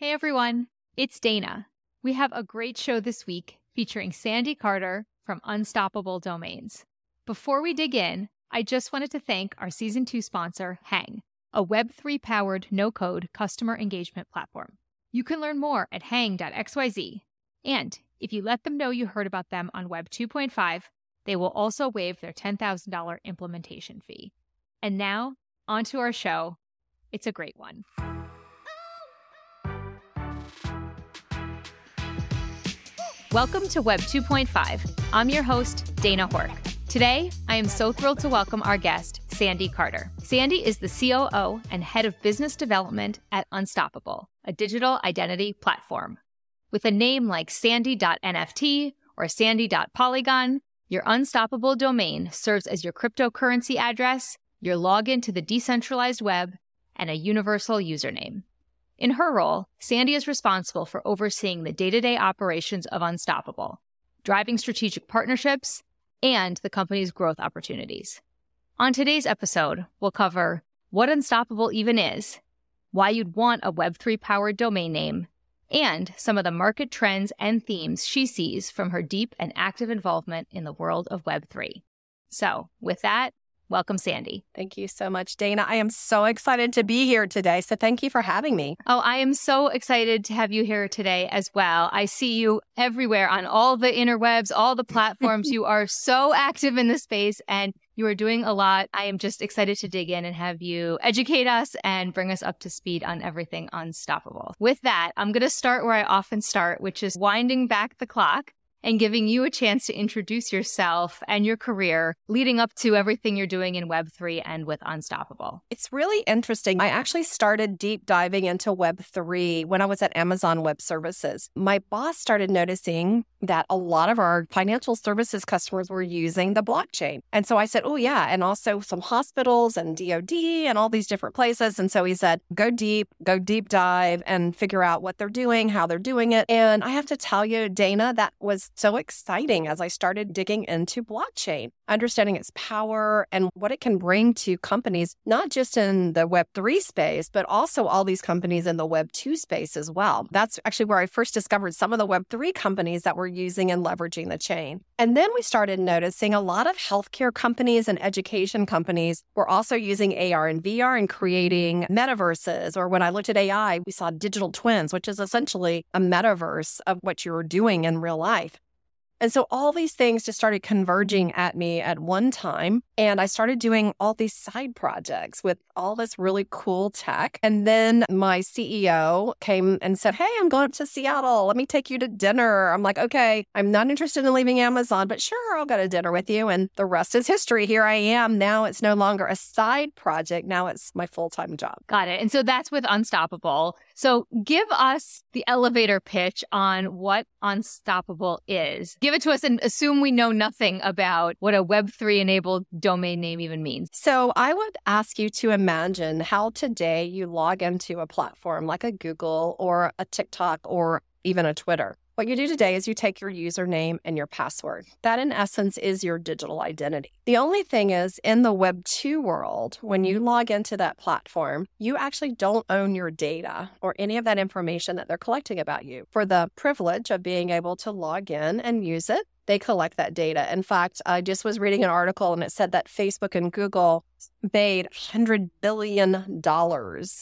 Hey everyone, it's Dana. We have a great show this week featuring Sandy Carter from Unstoppable Domains. Before we dig in, I just wanted to thank our season two sponsor, Hang, a Web3 powered no code customer engagement platform. You can learn more at hang.xyz. And if you let them know you heard about them on Web 2.5, they will also waive their $10,000 implementation fee. And now, on to our show. It's a great one. Welcome to Web 2.5. I'm your host, Dana Hork. Today, I am so thrilled to welcome our guest, Sandy Carter. Sandy is the COO and head of business development at Unstoppable, a digital identity platform. With a name like sandy.nft or sandy.polygon, your unstoppable domain serves as your cryptocurrency address, your login to the decentralized web, and a universal username. In her role, Sandy is responsible for overseeing the day to day operations of Unstoppable, driving strategic partnerships, and the company's growth opportunities. On today's episode, we'll cover what Unstoppable even is, why you'd want a Web3 powered domain name, and some of the market trends and themes she sees from her deep and active involvement in the world of Web3. So, with that, Welcome, Sandy. Thank you so much, Dana. I am so excited to be here today. So thank you for having me. Oh, I am so excited to have you here today as well. I see you everywhere on all the interwebs, all the platforms. you are so active in the space and you are doing a lot. I am just excited to dig in and have you educate us and bring us up to speed on everything unstoppable. With that, I'm going to start where I often start, which is winding back the clock and giving you a chance to introduce yourself and your career leading up to everything you're doing in Web3 and with Unstoppable. It's really interesting. I actually started deep diving into Web3 when I was at Amazon Web Services. My boss started noticing that a lot of our financial services customers were using the blockchain. And so I said, Oh, yeah. And also some hospitals and DOD and all these different places. And so he said, Go deep, go deep dive and figure out what they're doing, how they're doing it. And I have to tell you, Dana, that was so exciting as I started digging into blockchain, understanding its power and what it can bring to companies, not just in the Web3 space, but also all these companies in the Web2 space as well. That's actually where I first discovered some of the Web3 companies that were using and leveraging the chain. And then we started noticing a lot of healthcare companies and education companies were also using AR and VR and creating metaverses. Or when I looked at AI, we saw digital twins, which is essentially a metaverse of what you're doing in real life. And so all these things just started converging at me at one time. And I started doing all these side projects with all this really cool tech. And then my CEO came and said, Hey, I'm going up to Seattle. Let me take you to dinner. I'm like, Okay, I'm not interested in leaving Amazon, but sure, I'll go to dinner with you. And the rest is history. Here I am. Now it's no longer a side project. Now it's my full time job. Got it. And so that's with Unstoppable. So give us the elevator pitch on what Unstoppable is. Give it to us and assume we know nothing about what a Web3 enabled domain name even means. So I would ask you to imagine how today you log into a platform like a Google or a TikTok or even a Twitter. What you do today is you take your username and your password. That, in essence, is your digital identity. The only thing is, in the Web 2 world, when you log into that platform, you actually don't own your data or any of that information that they're collecting about you. For the privilege of being able to log in and use it, they collect that data. In fact, I just was reading an article and it said that Facebook and Google made $100 billion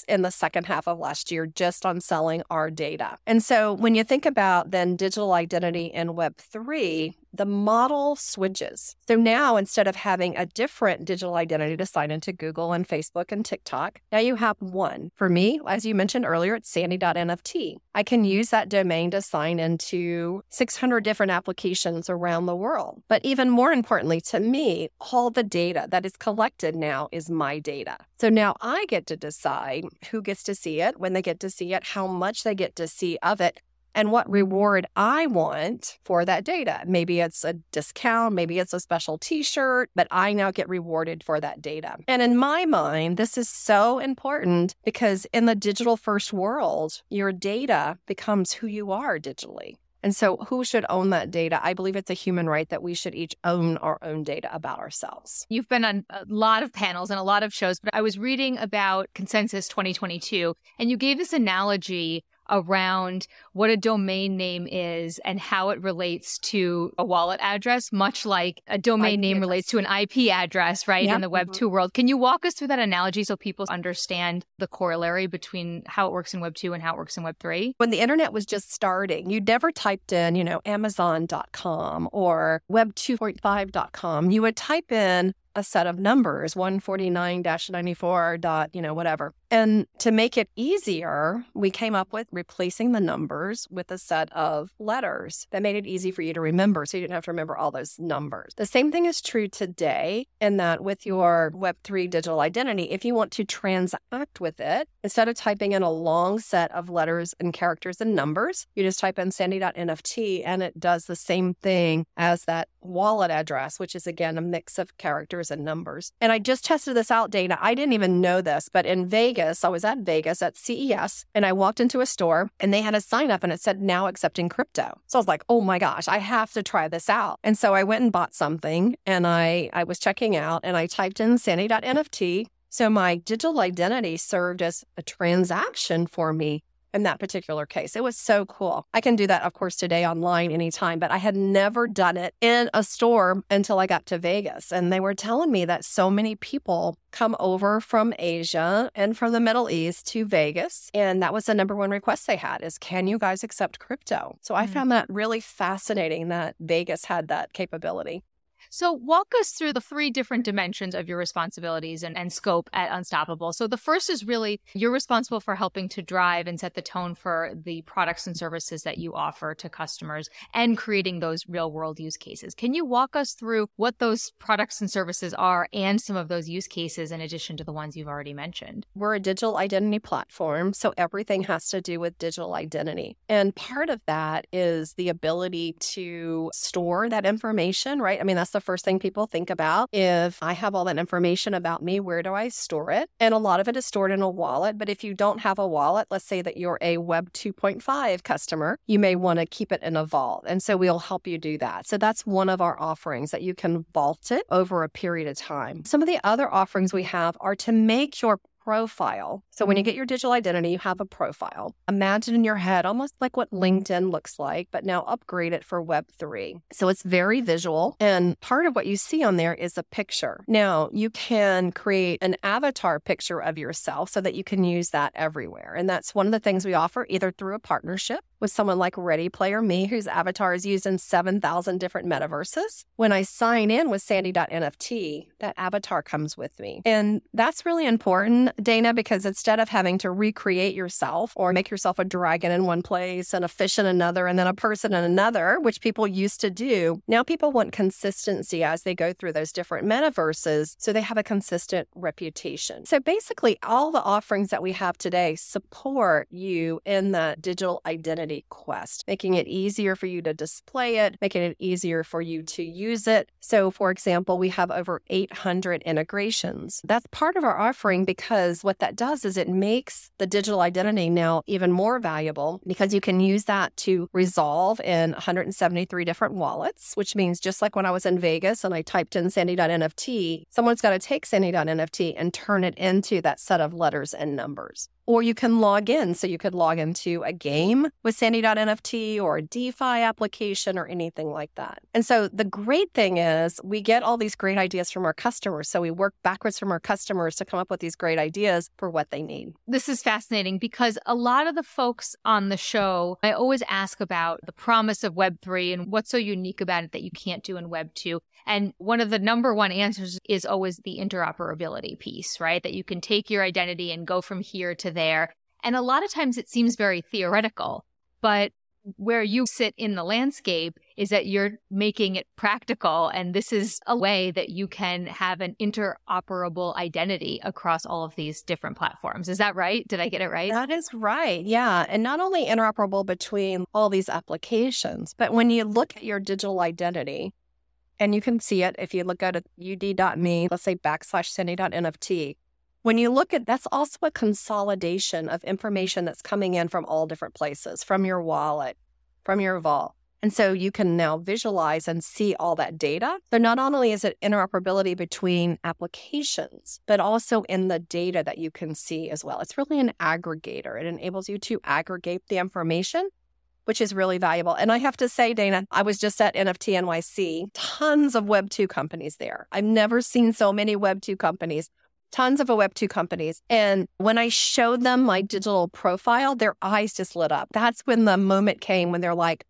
in the second half of last year just on selling our data. And so when you think about then digital identity in Web3, the model switches. So now instead of having a different digital identity to sign into Google and Facebook and TikTok, now you have one. For me, as you mentioned earlier, it's sandy.nft. I can use that domain to sign into 600 different applications around the world. But even more importantly to me, all the data that is collected now is my data. So now I get to decide who gets to see it, when they get to see it, how much they get to see of it, and what reward I want for that data. Maybe it's a discount, maybe it's a special t shirt, but I now get rewarded for that data. And in my mind, this is so important because in the digital first world, your data becomes who you are digitally. And so, who should own that data? I believe it's a human right that we should each own our own data about ourselves. You've been on a lot of panels and a lot of shows, but I was reading about Consensus 2022, and you gave this analogy around what a domain name is and how it relates to a wallet address, much like a domain IP name address. relates to an IP address, right? Yep. In the Web 2 mm-hmm. world. Can you walk us through that analogy so people understand the corollary between how it works in Web 2 and how it works in Web 3? When the internet was just starting, you never typed in, you know, Amazon.com or Web2.5.com. You would type in a set of numbers 149-94 dot you know whatever and to make it easier we came up with replacing the numbers with a set of letters that made it easy for you to remember so you didn't have to remember all those numbers. The same thing is true today in that with your web3 digital identity if you want to transact with it instead of typing in a long set of letters and characters and numbers you just type in sandy.nft and it does the same thing as that wallet address which is again a mix of characters and numbers. And I just tested this out, Dana. I didn't even know this, but in Vegas, I was at Vegas at CES and I walked into a store and they had a sign up and it said now accepting crypto. So I was like, oh my gosh, I have to try this out. And so I went and bought something and I, I was checking out and I typed in Sandy.nft. So my digital identity served as a transaction for me in that particular case. It was so cool. I can do that, of course, today online anytime, but I had never done it in a store until I got to Vegas. And they were telling me that so many people come over from Asia and from the Middle East to Vegas. And that was the number one request they had is, can you guys accept crypto? So I mm-hmm. found that really fascinating that Vegas had that capability. So, walk us through the three different dimensions of your responsibilities and, and scope at Unstoppable. So, the first is really you're responsible for helping to drive and set the tone for the products and services that you offer to customers and creating those real world use cases. Can you walk us through what those products and services are and some of those use cases in addition to the ones you've already mentioned? We're a digital identity platform, so everything has to do with digital identity. And part of that is the ability to store that information, right? I mean, that's the the first thing people think about. If I have all that information about me, where do I store it? And a lot of it is stored in a wallet. But if you don't have a wallet, let's say that you're a Web 2.5 customer, you may want to keep it in a vault. And so we'll help you do that. So that's one of our offerings that you can vault it over a period of time. Some of the other offerings we have are to make your profile. So when you mm-hmm. get your digital identity, you have a profile. Imagine in your head almost like what LinkedIn looks like, but now upgrade it for Web3. So it's very visual. And part of what you see on there is a picture. Now you can create an avatar picture of yourself so that you can use that everywhere. And that's one of the things we offer either through a partnership with someone like Ready Player Me, whose avatar is used in 7,000 different metaverses. When I sign in with Sandy.nft, that avatar comes with me. And that's really important, Dana, because instead of having to recreate yourself or make yourself a dragon in one place and a fish in another and then a person in another, which people used to do, now people want consistency as they go through those different metaverses so they have a consistent reputation. So basically, all the offerings that we have today support you in the digital identity identity quest, making it easier for you to display it, making it easier for you to use it. So, for example, we have over 800 integrations. That's part of our offering because what that does is it makes the digital identity now even more valuable because you can use that to resolve in 173 different wallets, which means just like when I was in Vegas and I typed in Sandy.nft, someone's got to take Sandy.nft and turn it into that set of letters and numbers or you can log in. So you could log into a game with Sandy.nft or a DeFi application or anything like that. And so the great thing is we get all these great ideas from our customers. So we work backwards from our customers to come up with these great ideas for what they need. This is fascinating because a lot of the folks on the show, I always ask about the promise of Web3 and what's so unique about it that you can't do in Web2. And one of the number one answers is always the interoperability piece, right? That you can take your identity and go from here to there. And a lot of times it seems very theoretical, but where you sit in the landscape is that you're making it practical. And this is a way that you can have an interoperable identity across all of these different platforms. Is that right? Did I get it right? That is right. Yeah. And not only interoperable between all these applications, but when you look at your digital identity, and you can see it if you look at ud.me, let's say backslash sandy.nft. When you look at that's also a consolidation of information that's coming in from all different places, from your wallet, from your vault, And so you can now visualize and see all that data. So not only is it interoperability between applications, but also in the data that you can see as well. It's really an aggregator. It enables you to aggregate the information which is really valuable. And I have to say, Dana, I was just at NFT NYC, tons of Web2 companies there. I've never seen so many Web2 companies tons of a Web2 companies. And when I showed them my digital profile, their eyes just lit up. That's when the moment came when they're like,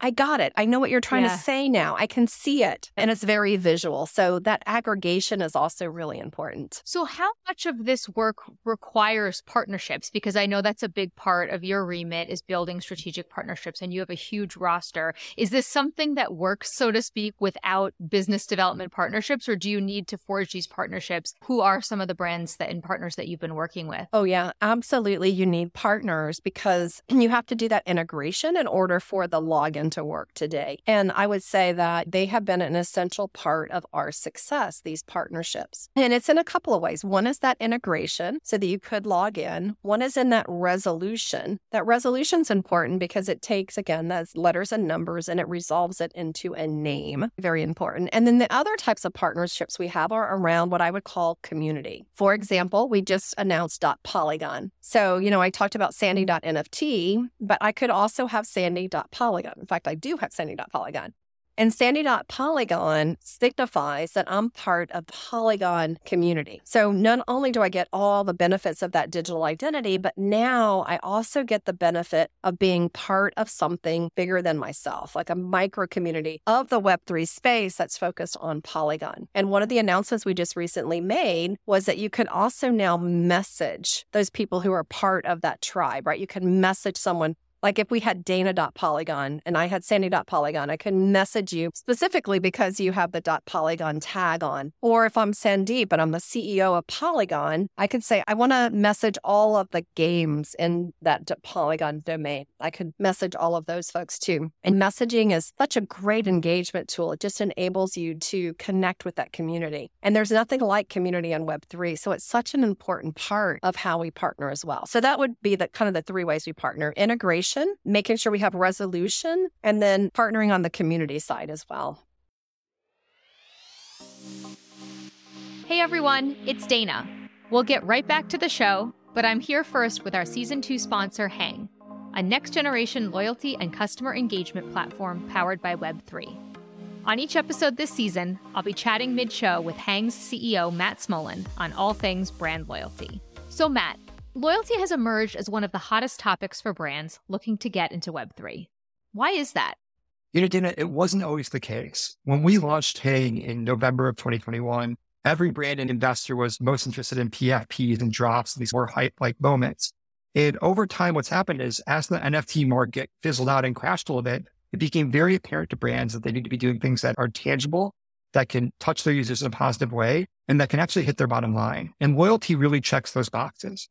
I got it. I know what you're trying yeah. to say now. I can see it. And it's very visual. So that aggregation is also really important. So, how much of this work requires partnerships? Because I know that's a big part of your remit is building strategic partnerships and you have a huge roster. Is this something that works, so to speak, without business development partnerships? Or do you need to forge these partnerships? Who are some of the brands that and partners that you've been working with? Oh, yeah, absolutely. You need partners because you have to do that integration in order for the login to work today. And I would say that they have been an essential part of our success, these partnerships. And it's in a couple of ways. One is that integration so that you could log in, one is in that resolution. That resolution is important because it takes, again, those letters and numbers and it resolves it into a name. Very important. And then the other types of partnerships we have are around what I would call community. For example, we just announced Polygon. So, you know, I talked about Sandy.nft, but I could also have Sandy.polygon. Fact, fact, I do have Sandy.polygon. And Sandy.polygon signifies that I'm part of the Polygon community. So not only do I get all the benefits of that digital identity, but now I also get the benefit of being part of something bigger than myself, like a micro community of the Web3 space that's focused on Polygon. And one of the announcements we just recently made was that you could also now message those people who are part of that tribe, right? You can message someone like if we had Dana.polygon and I had Sandy.polygon, I could message you specifically because you have the dot .polygon tag on. Or if I'm Sandeep and I'm the CEO of Polygon, I could say, I want to message all of the games in that Polygon domain. I could message all of those folks too. And messaging is such a great engagement tool. It just enables you to connect with that community. And there's nothing like community on Web3. So it's such an important part of how we partner as well. So that would be the kind of the three ways we partner integration making sure we have resolution, and then partnering on the community side as well. Hey everyone, it's Dana. We'll get right back to the show, but I'm here first with our season two sponsor, Hang, a next generation loyalty and customer engagement platform powered by Web3. On each episode this season, I'll be chatting mid show with Hang's CEO, Matt Smolin, on all things brand loyalty. So, Matt, Loyalty has emerged as one of the hottest topics for brands looking to get into Web3. Why is that? You know, Dana, it wasn't always the case. When we launched Hang in November of 2021, every brand and investor was most interested in PFPs and drops, these more hype like moments. And over time, what's happened is as the NFT market fizzled out and crashed a little bit, it became very apparent to brands that they need to be doing things that are tangible, that can touch their users in a positive way, and that can actually hit their bottom line. And loyalty really checks those boxes.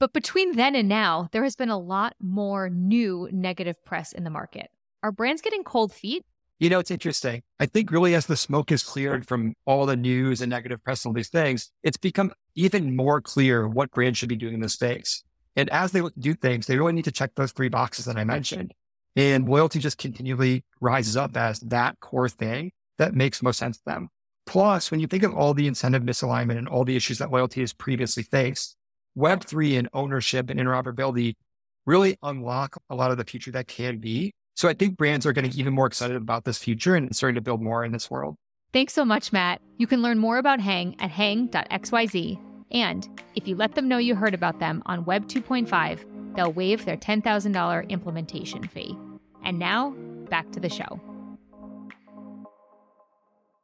But between then and now, there has been a lot more new negative press in the market. Are brands getting cold feet? You know, it's interesting. I think really as the smoke is cleared from all the news and negative press and all these things, it's become even more clear what brands should be doing in this space. And as they do things, they really need to check those three boxes that I mentioned. And loyalty just continually rises up as that core thing that makes most sense to them. Plus, when you think of all the incentive misalignment and all the issues that loyalty has previously faced, Web3 and ownership and interoperability really unlock a lot of the future that can be. So I think brands are getting even more excited about this future and starting to build more in this world. Thanks so much, Matt. You can learn more about Hang at hang.xyz. And if you let them know you heard about them on Web 2.5, they'll waive their $10,000 implementation fee. And now, back to the show.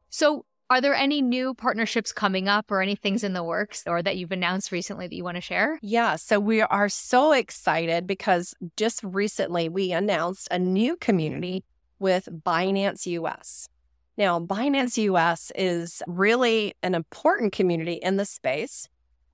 So, are there any new partnerships coming up or any things in the works or that you've announced recently that you want to share? Yeah, so we are so excited because just recently we announced a new community with Binance US. Now, Binance US is really an important community in the space.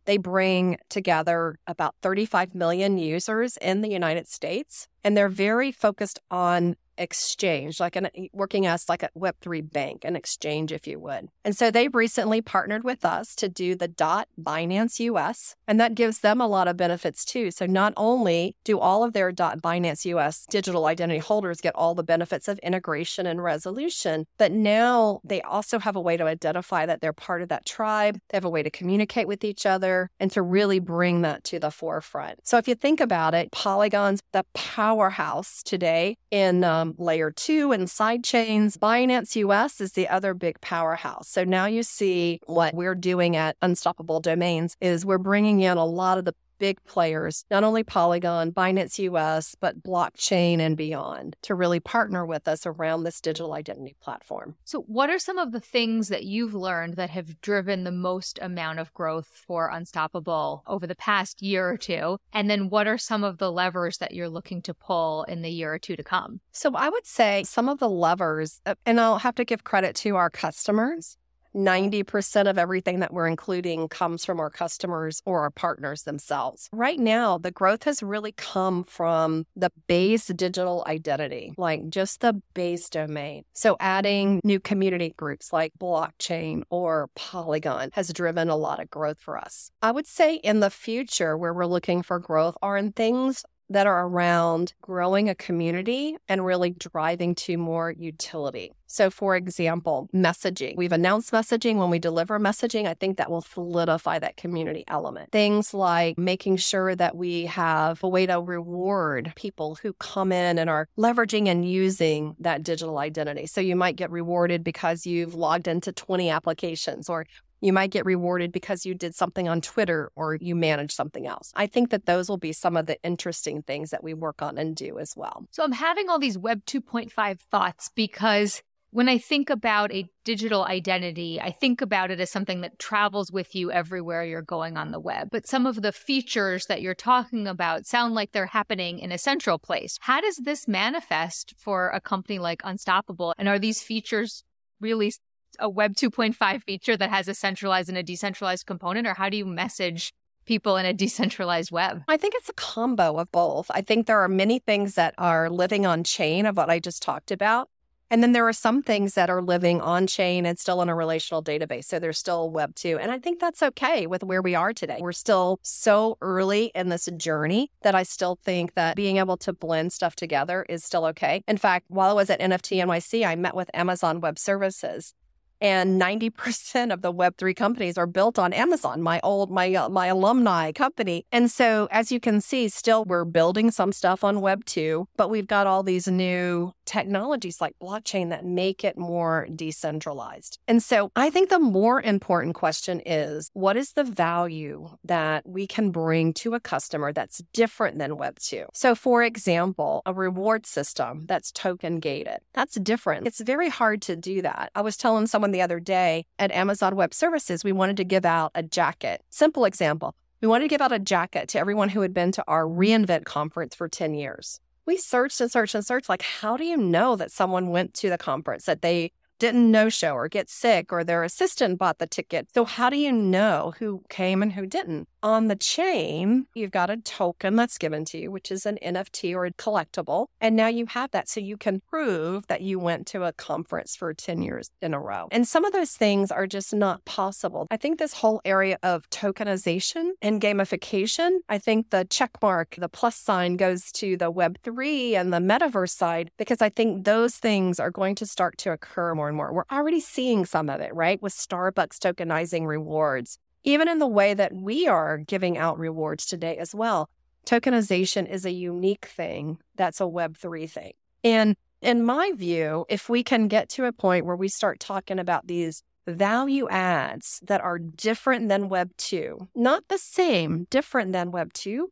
They bring together about 35 million users in the United States, and they're very focused on exchange, like an working as like a Web3 bank, an exchange, if you would. And so they've recently partnered with us to do the dot Binance US, and that gives them a lot of benefits too. So not only do all of their dot Binance US digital identity holders get all the benefits of integration and resolution, but now they also have a way to identify that they're part of that tribe. They have a way to communicate with each other and to really bring that to the forefront. So if you think about it, Polygon's the powerhouse today in um, layer two and side chains. Binance US is the other big powerhouse. So now you see what we're doing at Unstoppable Domains is we're bringing in a lot of the big players, not only Polygon, Binance US, but blockchain and beyond, to really partner with us around this digital identity platform. So, what are some of the things that you've learned that have driven the most amount of growth for Unstoppable over the past year or two? And then, what are some of the levers that you're looking to pull in the year or two to come? So, I would say some of the levers, uh, and I'll have to give credit to our customers 90% of everything that we're including comes from our customers or our partners themselves. Right now, the growth has really come from the base digital identity, like just the base domain. So, adding new community groups like blockchain or Polygon has driven a lot of growth for us. I would say in the future, where we're looking for growth are in things that are around growing a community and really driving to more utility. So, for example, messaging. We've announced messaging when we deliver messaging. I think that will solidify that community element. Things like making sure that we have a way to reward people who come in and are leveraging and using that digital identity. So, you might get rewarded because you've logged into 20 applications or you might get rewarded because you did something on Twitter or you manage something else. I think that those will be some of the interesting things that we work on and do as well. So I'm having all these Web 2.5 thoughts because when I think about a digital identity, I think about it as something that travels with you everywhere you're going on the web. But some of the features that you're talking about sound like they're happening in a central place. How does this manifest for a company like Unstoppable? And are these features really a Web 2.5 feature that has a centralized and a decentralized component, or how do you message people in a decentralized web? I think it's a combo of both. I think there are many things that are living on chain of what I just talked about. And then there are some things that are living on chain and still in a relational database. So there's still Web 2. And I think that's okay with where we are today. We're still so early in this journey that I still think that being able to blend stuff together is still okay. In fact, while I was at NFT NYC, I met with Amazon Web Services and 90% of the web3 companies are built on amazon my old my uh, my alumni company. And so as you can see still we're building some stuff on web 2 but we've got all these new technologies like blockchain that make it more decentralized. And so i think the more important question is what is the value that we can bring to a customer that's different than web 2 so for example a reward system that's token gated. That's different. It's very hard to do that. I was telling someone the other day at Amazon Web Services, we wanted to give out a jacket. Simple example. We wanted to give out a jacket to everyone who had been to our reInvent conference for 10 years. We searched and searched and searched. Like, how do you know that someone went to the conference, that they didn't no show or get sick or their assistant bought the ticket? So, how do you know who came and who didn't? On the chain, you've got a token that's given to you, which is an NFT or a collectible. And now you have that. So you can prove that you went to a conference for 10 mm. years in a row. And some of those things are just not possible. I think this whole area of tokenization and gamification, I think the check mark, the plus sign goes to the Web3 and the metaverse side, because I think those things are going to start to occur more and more. We're already seeing some of it, right? With Starbucks tokenizing rewards even in the way that we are giving out rewards today as well. Tokenization is a unique thing that's a Web3 thing. And in my view, if we can get to a point where we start talking about these value adds that are different than Web 2, not the same, different than Web 2,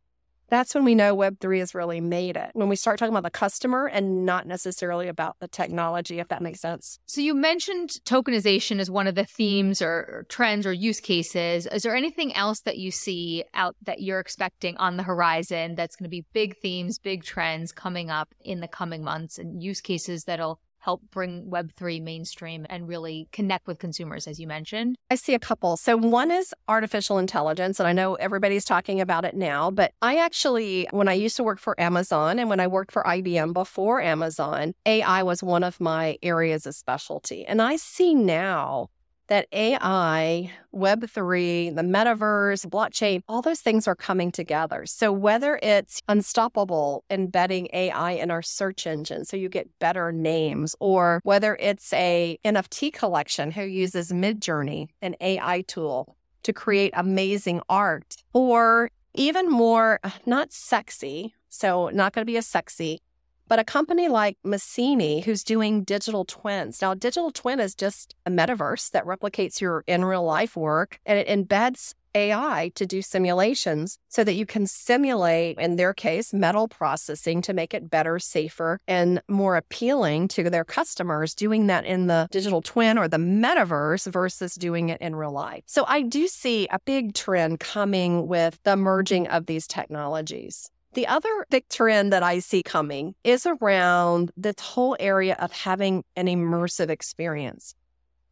that's when we know Web3 has really made it. When we start talking about the customer and not necessarily about the technology, if that makes sense. So you mentioned tokenization as one of the themes or, trends or use cases. Is there anything else that you see out that you're expecting on the horizon that's going to be big themes, big trends coming up in the coming months and use cases that'll help bring Web3 mainstream and really connect with consumers, as you mentioned? I see a couple. So, one is artificial intelligence, and I know everybody's talking about it now, but I actually, when I used to work for Amazon and when I worked for IBM before Amazon, AI was one of my areas of specialty. And I see now that AI, Web3, the metaverse, blockchain, all those things are coming together. So whether it's unstoppable embedding AI in our search engine so you get better names, or whether it's a NFT collection who uses Midjourney, an AI tool, to create amazing art, or even more uh, not sexy, so not going to be as sexy, but a company like Messini, who's doing digital twins. Now, digital twin is just a metaverse that replicates your in real life work and it embeds AI to do simulations so that you can simulate, in their case, metal processing to make it better, safer, and more appealing to their customers, doing that in the digital twin or the metaverse versus doing it in real life. So I do see a big trend coming with the merging of these technologies. The other big trend that I see coming is around this whole area of having an immersive experience.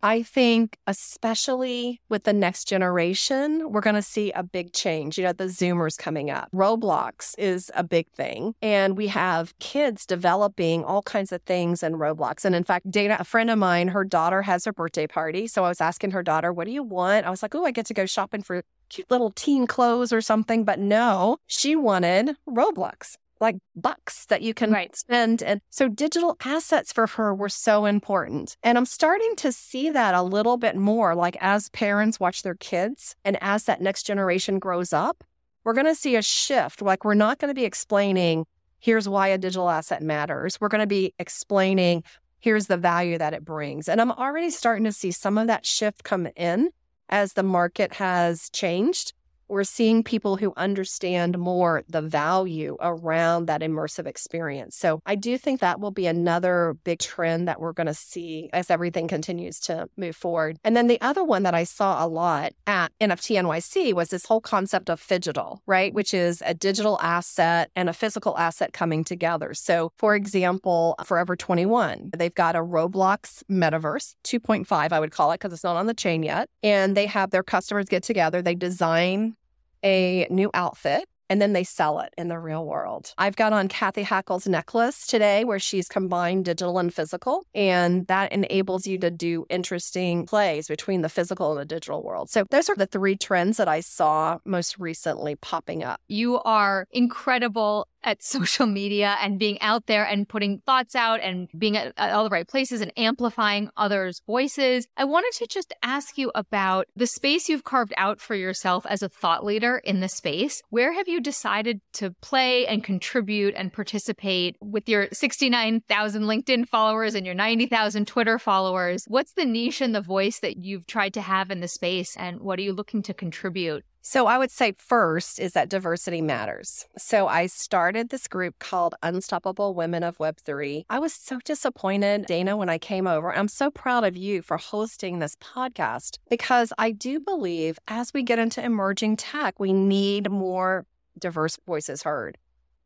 I think, especially with the next generation, we're going to see a big change. You know, the Zoomers coming up. Roblox is a big thing. And we have kids developing all kinds of things in Roblox. And in fact, Dana, a friend of mine, her daughter has her birthday party. So I was asking her daughter, What do you want? I was like, Oh, I get to go shopping for cute little teen clothes or something. But no, she wanted Roblox like bucks that you can right. spend. And so digital assets for her were so important. And I'm starting to see that a little bit more like as parents watch their kids and as that next generation grows up, we're going to see a shift. Like we're not going to be explaining, here's why a digital asset matters. We're going to be explaining, here's the value that it brings. And I'm already starting to see some of that shift come in as the market has changed we're seeing people who understand more the value around that immersive experience. So I do think that will be another big trend that we're going to see as everything continues to move forward. And then the other one that I saw a lot at NFT NYC was this whole concept of phygital, right? Which is a digital asset and a physical asset coming together. So for example, Forever 21, they've got a Roblox metaverse 2.5, I would call it because it's not on the chain yet. And they have their customers get together, they design a new outfit and then they sell it in the real world. I've got on Cathy Hackl's necklace today where she's combined digital and physical, and that enables you to do interesting plays between the physical and the digital world. So those are the three trends that I saw most recently popping up. You are incredible at social media and being out there and putting thoughts out and being at, at, all the right places and amplifying others' voices. I wanted to just ask you about the space you've carved out for yourself as a thought leader in the space. Where have you decided to play and contribute and participate with your 69,000 LinkedIn followers and your 90,000 Twitter followers? What's the niche and the voice that you've tried to have in the space and what are you looking to contribute? So I would say first is that diversity matters. So I started this group called Unstoppable Women of Web3. I was so disappointed, Dana, when I came over. I'm so proud of you for hosting this podcast because I do believe as we get into emerging tech, we need more diverse voices heard.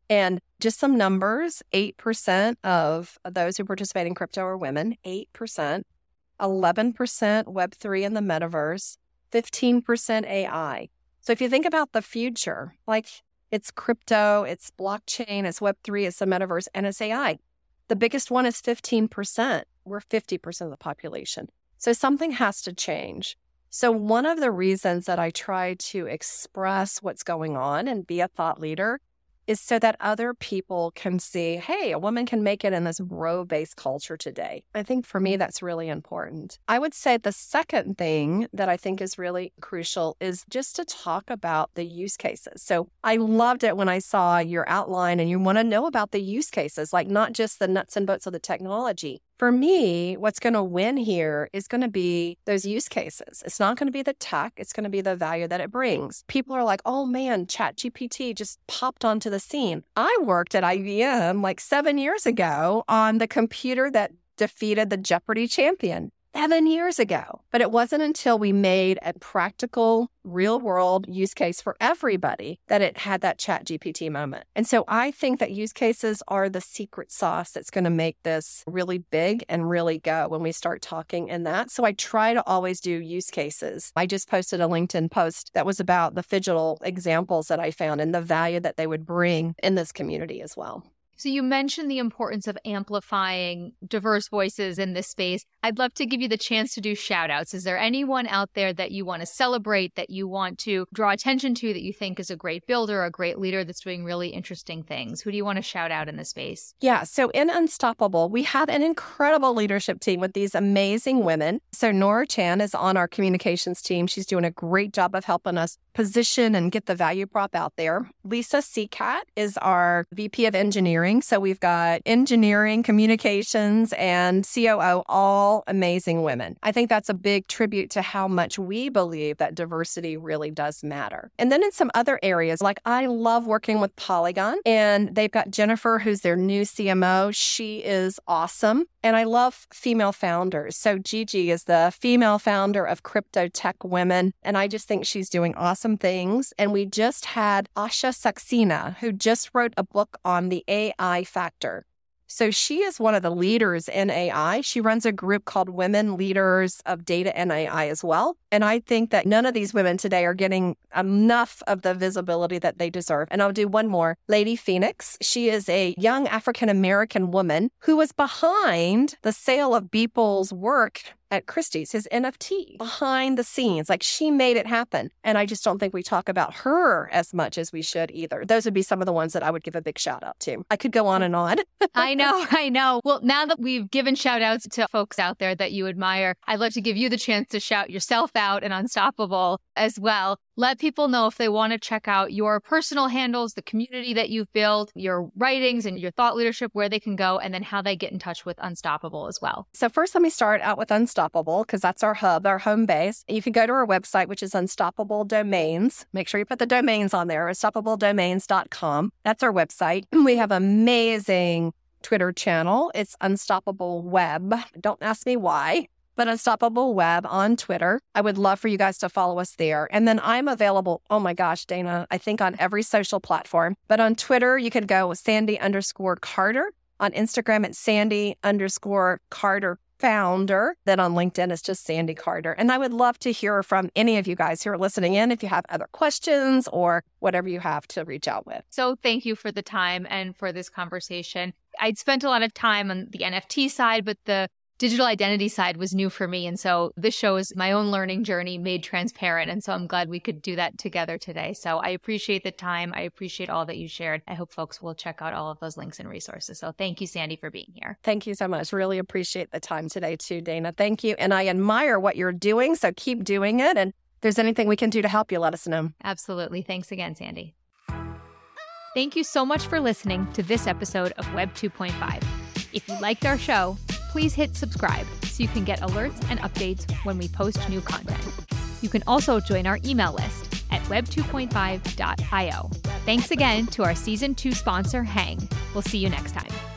And just some numbers 8% of those who participate in crypto are women, 8%, 11% Web3 in the metaverse, 15% AI. So if you think about the future, like it's crypto, it's blockchain, it's Web3, it's the metaverse, and it's AI. The biggest one is 15%. We're 50% of the population. So something has to change. So, one of the reasons that I try to express what's going on and be a thought leader is so that other people can see, hey, a woman can make it in this role based culture today. I think for me, mm. that's really important. I would say the second thing that I think is really crucial is just to talk about the use cases. So I loved it when I saw your outline and you want to know about the use cases, like not just the nuts and bolts of the technology, for me, what's going to win here is going to be those use cases. It's not going to be the tech, it's going to be the value that it brings. People are like, oh man, ChatGPT just popped onto the scene. I worked at IBM like seven years ago on the computer that defeated the Jeopardy champion. Seven years ago. But it wasn't until we made a practical, real world use case for everybody that it had that chat GPT moment. And so I think that use cases are the secret sauce that's going to make this really big and really go when we start talking in that. So I try to always do use cases. I just posted a LinkedIn post that was about the digital examples that I found and the value that they would bring in this community as well. So, you mentioned the importance of amplifying diverse voices in this space. I'd love to give you the chance to do shout outs. Is there anyone out there that you want to celebrate, that you want to draw attention to, that you think is a great builder, a great leader that's doing really interesting things? Who do you want to shout out in this space? Yeah. So, in Unstoppable, we have an incredible leadership team with these amazing women. So, Nora Chan is on our communications team. She's doing a great job of helping us position and get the value prop out there. Lisa Seacat is our VP of engineering. So we've got engineering, communications, and COO, all amazing women. I think that's a big tribute to how much we believe that diversity really does matter. And then in some other areas, like I love working with Polygon, and they've got Jennifer, who's their new CMO. She is awesome. And I love female founders. So Gigi is the female founder of Crypto Tech Women. And I just think she's doing awesome things. And we just had Asha Saxena, who just wrote a book on the AI factor. So she is one of the leaders in AI. She runs a group called Women Leaders of Data and AI as well. And I think that none of these women today are getting enough of the visibility that they deserve. And I'll do one more. Lady Phoenix, she is a young African American woman who was behind the sale of Beeple's work at Christie's, his NFT behind the scenes. Like she made it happen. And I just don't think we talk about her as much as we should either. Those would be some of the ones that I would give a big shout out to. I could go on and on. I know, I know. Well, now that we've given shout outs to folks out there that you admire, I'd love to give you the chance to shout yourself out and Unstoppable as well. Let people know if they want to check out your personal handles, the community that you've built, your writings and your thought leadership, where they can go, and then how they get in touch with Unstoppable as well. So, first, let me start out with Unstoppable because that's our hub, our home base. You can go to our website, which is Unstoppable Domains. Make sure you put the domains on there, unstoppabledomains.com. That's our website. We have amazing Twitter channel. It's Unstoppable Web. Don't ask me why but Unstoppable Web on Twitter. I would love for you guys to follow us there. And then I'm available, oh my gosh, Dana, I think on every social platform. But on Twitter, you could go Sandy underscore Carter. On Instagram, it's Sandy underscore Carter founder. Then on LinkedIn, it's just Sandy Carter. And I would love to hear from any of you guys who are listening in if you have other questions or whatever you have to reach out with. So thank you for the time and for this conversation. I'd spent a lot of time on the NFT side, but the digital identity side was new for me. And so this show is my own learning journey made transparent. And so I'm glad we could do that together today. So I appreciate the time. I appreciate all that you shared. I hope folks will check out all of those links and resources. So thank you, Sandy, for being here. Thank you so much. Really appreciate the time today, too, Dana. Thank you. And I admire what you're doing. So keep doing it. And if there's anything we can do to help you, let us know. Absolutely. Thanks again, Sandy. Thank you so much for listening to this episode of Web 2.5. If you liked our show, please hit subscribe so you can get alerts and updates when we post new content. You can also join our email list at web2.5.io. Thanks again to our season two sponsor, Hang. We'll see you next time.